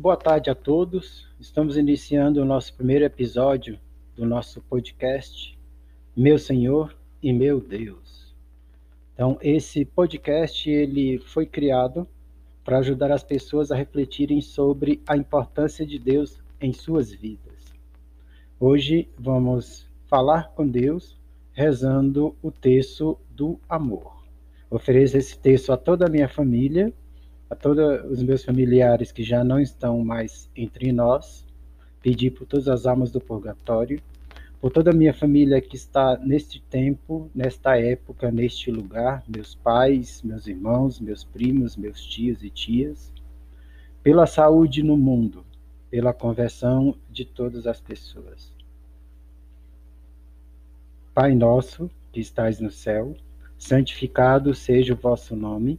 Boa tarde a todos. Estamos iniciando o nosso primeiro episódio do nosso podcast Meu Senhor e Meu Deus. Então, esse podcast ele foi criado para ajudar as pessoas a refletirem sobre a importância de Deus em suas vidas. Hoje vamos falar com Deus rezando o texto do amor. Ofereço esse texto a toda a minha família a todos os meus familiares que já não estão mais entre nós, pedir por todas as almas do purgatório, por toda a minha família que está neste tempo, nesta época, neste lugar, meus pais, meus irmãos, meus primos, meus tios e tias, pela saúde no mundo, pela conversão de todas as pessoas. Pai nosso, que estais no céu, santificado seja o vosso nome.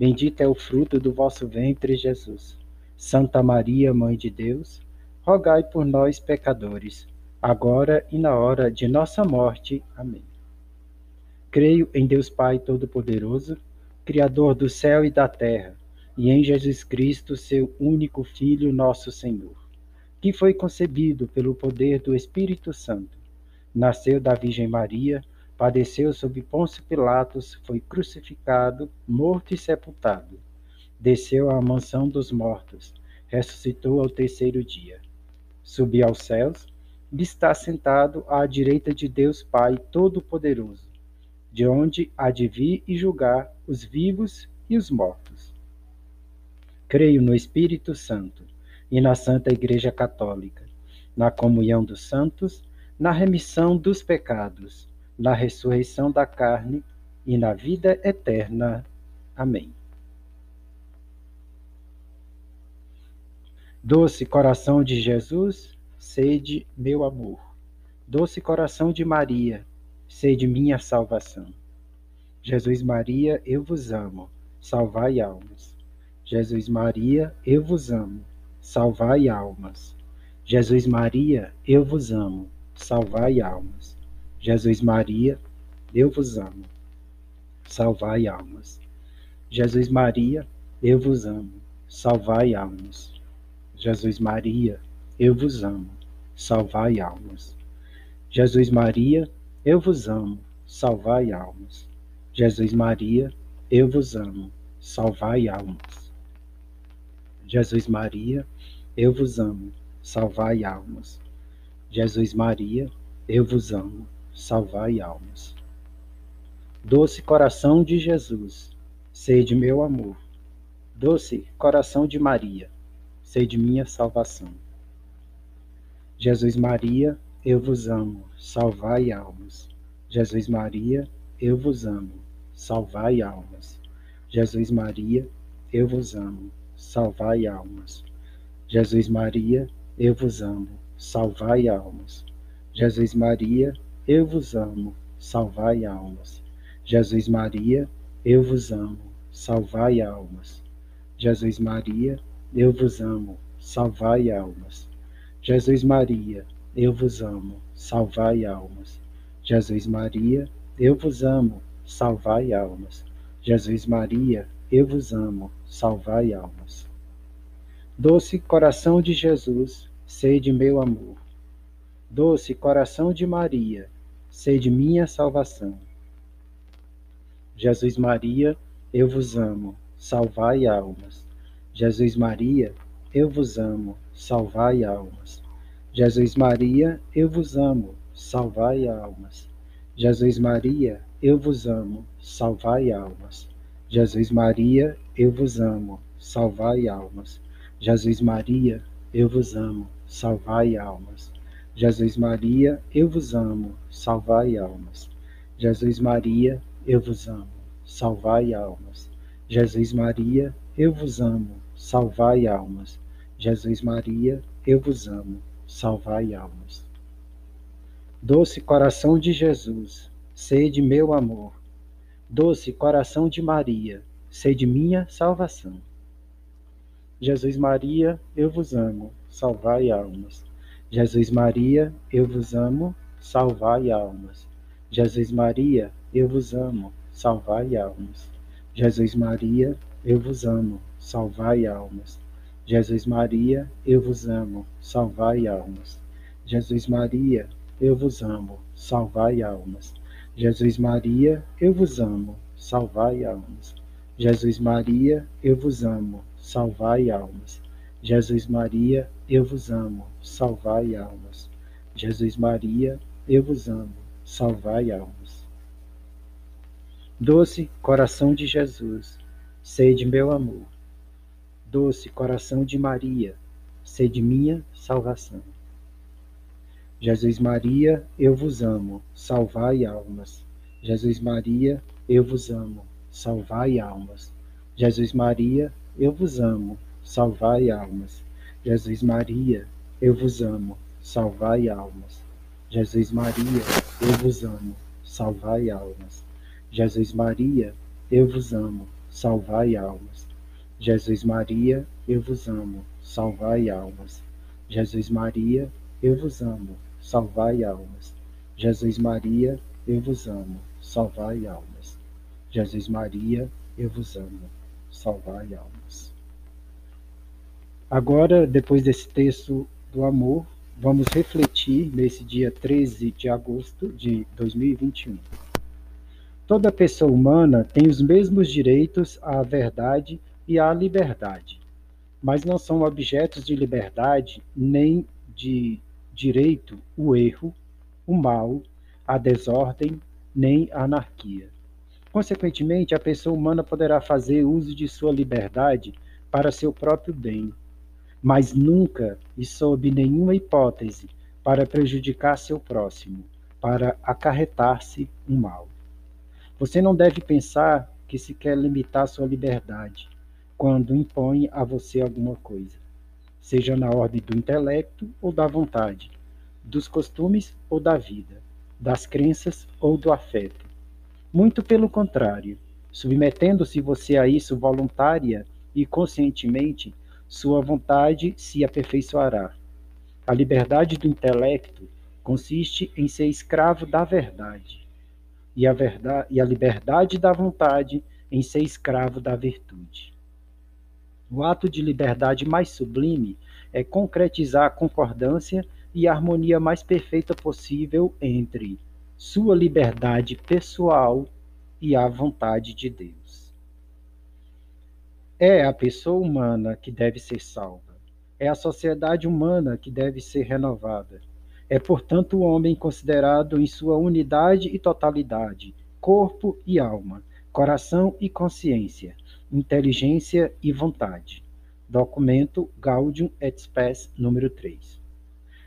Bendito é o fruto do vosso ventre, Jesus. Santa Maria, Mãe de Deus, rogai por nós, pecadores, agora e na hora de nossa morte. Amém. Creio em Deus Pai Todo-Poderoso, Criador do céu e da terra, e em Jesus Cristo, seu único Filho, nosso Senhor, que foi concebido pelo poder do Espírito Santo. Nasceu da Virgem Maria Padeceu sob Pôncio Pilatos, foi crucificado, morto e sepultado. Desceu à mansão dos mortos, ressuscitou ao terceiro dia. Subiu aos céus e está sentado à direita de Deus Pai Todo-Poderoso, de onde há de vir e julgar os vivos e os mortos. Creio no Espírito Santo e na Santa Igreja Católica, na comunhão dos santos, na remissão dos pecados na ressurreição da carne e na vida eterna. Amém. Doce coração de Jesus, sede meu amor. Doce coração de Maria, sede minha salvação. Jesus Maria, eu vos amo, salvai almas. Jesus Maria, eu vos amo, salvai almas. Jesus Maria, eu vos amo, salvai almas. Jesus Maria, eu vos amo. Salvai almas. Jesus Maria, eu vos amo. Salvai almas. Jesus Maria, eu vos amo. Salvai almas. Jesus Maria, eu vos amo. Salvai almas. Jesus Maria, eu vos amo. Salvai almas. Jesus Maria, eu vos amo. Salvai almas. Jesus Maria, eu vos amo salvai almas. Doce coração de Jesus, sede meu amor. Doce coração de Maria, sede minha salvação. Jesus Maria, eu vos amo, salvai almas. Jesus Maria, eu vos amo, salvai almas. Jesus Maria, eu vos amo, salvai almas. Jesus Maria, eu vos amo, salvai almas. Jesus Maria, eu vos amo, salvai almas. Jesus Maria, eu vos amo, salvai almas. Jesus Maria, eu vos amo, salvai almas. Jesus Maria, eu vos amo, salvai almas. Jesus Maria, eu vos amo, salvai almas. Jesus Maria, eu vos amo, salvai almas. Doce coração de Jesus, sede meu amor. Doce coração de Maria, sede minha salvação. Jesus Maria, eu vos amo, salvai almas. Jesus Maria, eu vos amo, salvai almas. Jesus Maria, eu vos amo, salvai almas. Jesus Maria, eu vos amo, salvai almas. Jesus Maria, eu vos amo, salvai almas. Jesus Maria, eu vos amo, salvai almas. Jesus Maria, eu vos amo, salvai almas. Jesus Maria, eu vos amo, salvai almas. Jesus Maria, eu vos amo, salvai almas. Jesus Maria, eu vos amo, salvai almas. Doce coração de Jesus, sede meu amor. Doce coração de Maria, sede minha salvação. Jesus Maria, eu vos amo, salvai almas. Jesus Maria, eu vos amo, salvai almas. Jesus Maria, eu vos amo, salvai almas. Jesus Maria, eu vos amo, salvai almas. Jesus Maria, eu vos amo, salvai almas. Jesus Maria, eu vos amo, salvai almas. Jesus Maria, eu vos amo, salvai almas. Jesus Maria, eu vos amo, salvai almas. Jesus Maria, eu vos amo, salvai almas. Jesus Maria, eu vos amo, salvai almas. Doce coração de Jesus, sede meu amor. Doce coração de Maria, sede minha salvação. Jesus Maria, eu vos amo, salvai almas. Jesus Maria, eu vos amo, salvai almas. Jesus Maria, eu vos amo, salvai almas. Jesus Maria, eu vos amo, salvai almas. Jesus Maria, eu vos amo, salvai almas. Jesus Maria, eu vos amo, salvai almas. Jesus Maria, eu vos amo, salvai almas. Jesus Maria, eu vos amo, salvai almas. Jesus Maria, eu vos amo, salvai almas. Jesus Maria, eu vos amo, salvai almas. Agora, depois desse texto do amor, vamos refletir nesse dia 13 de agosto de 2021. Toda pessoa humana tem os mesmos direitos à verdade e à liberdade, mas não são objetos de liberdade nem de direito o erro, o mal, a desordem, nem a anarquia. Consequentemente, a pessoa humana poderá fazer uso de sua liberdade para seu próprio bem, mas nunca e sob nenhuma hipótese para prejudicar seu próximo, para acarretar-se um mal. Você não deve pensar que se quer limitar sua liberdade quando impõe a você alguma coisa, seja na ordem do intelecto ou da vontade, dos costumes ou da vida, das crenças ou do afeto muito pelo contrário, submetendo-se você a isso voluntária e conscientemente, sua vontade se aperfeiçoará. A liberdade do intelecto consiste em ser escravo da verdade, e a, verdade, e a liberdade da vontade em ser escravo da virtude. O ato de liberdade mais sublime é concretizar a concordância e a harmonia mais perfeita possível entre sua liberdade pessoal e a vontade de Deus. É a pessoa humana que deve ser salva. É a sociedade humana que deve ser renovada. É, portanto, o homem considerado em sua unidade e totalidade, corpo e alma, coração e consciência, inteligência e vontade. Documento Gaudium et Spes número 3.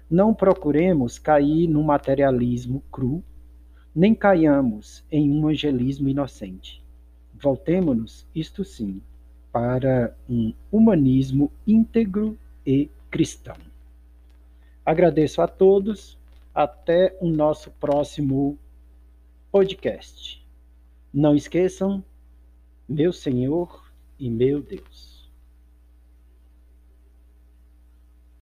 Não procuremos cair no materialismo cru nem caiamos em um angelismo inocente. Voltemo-nos, isto sim, para um humanismo íntegro e cristão. Agradeço a todos. Até o nosso próximo podcast. Não esqueçam, meu Senhor e meu Deus.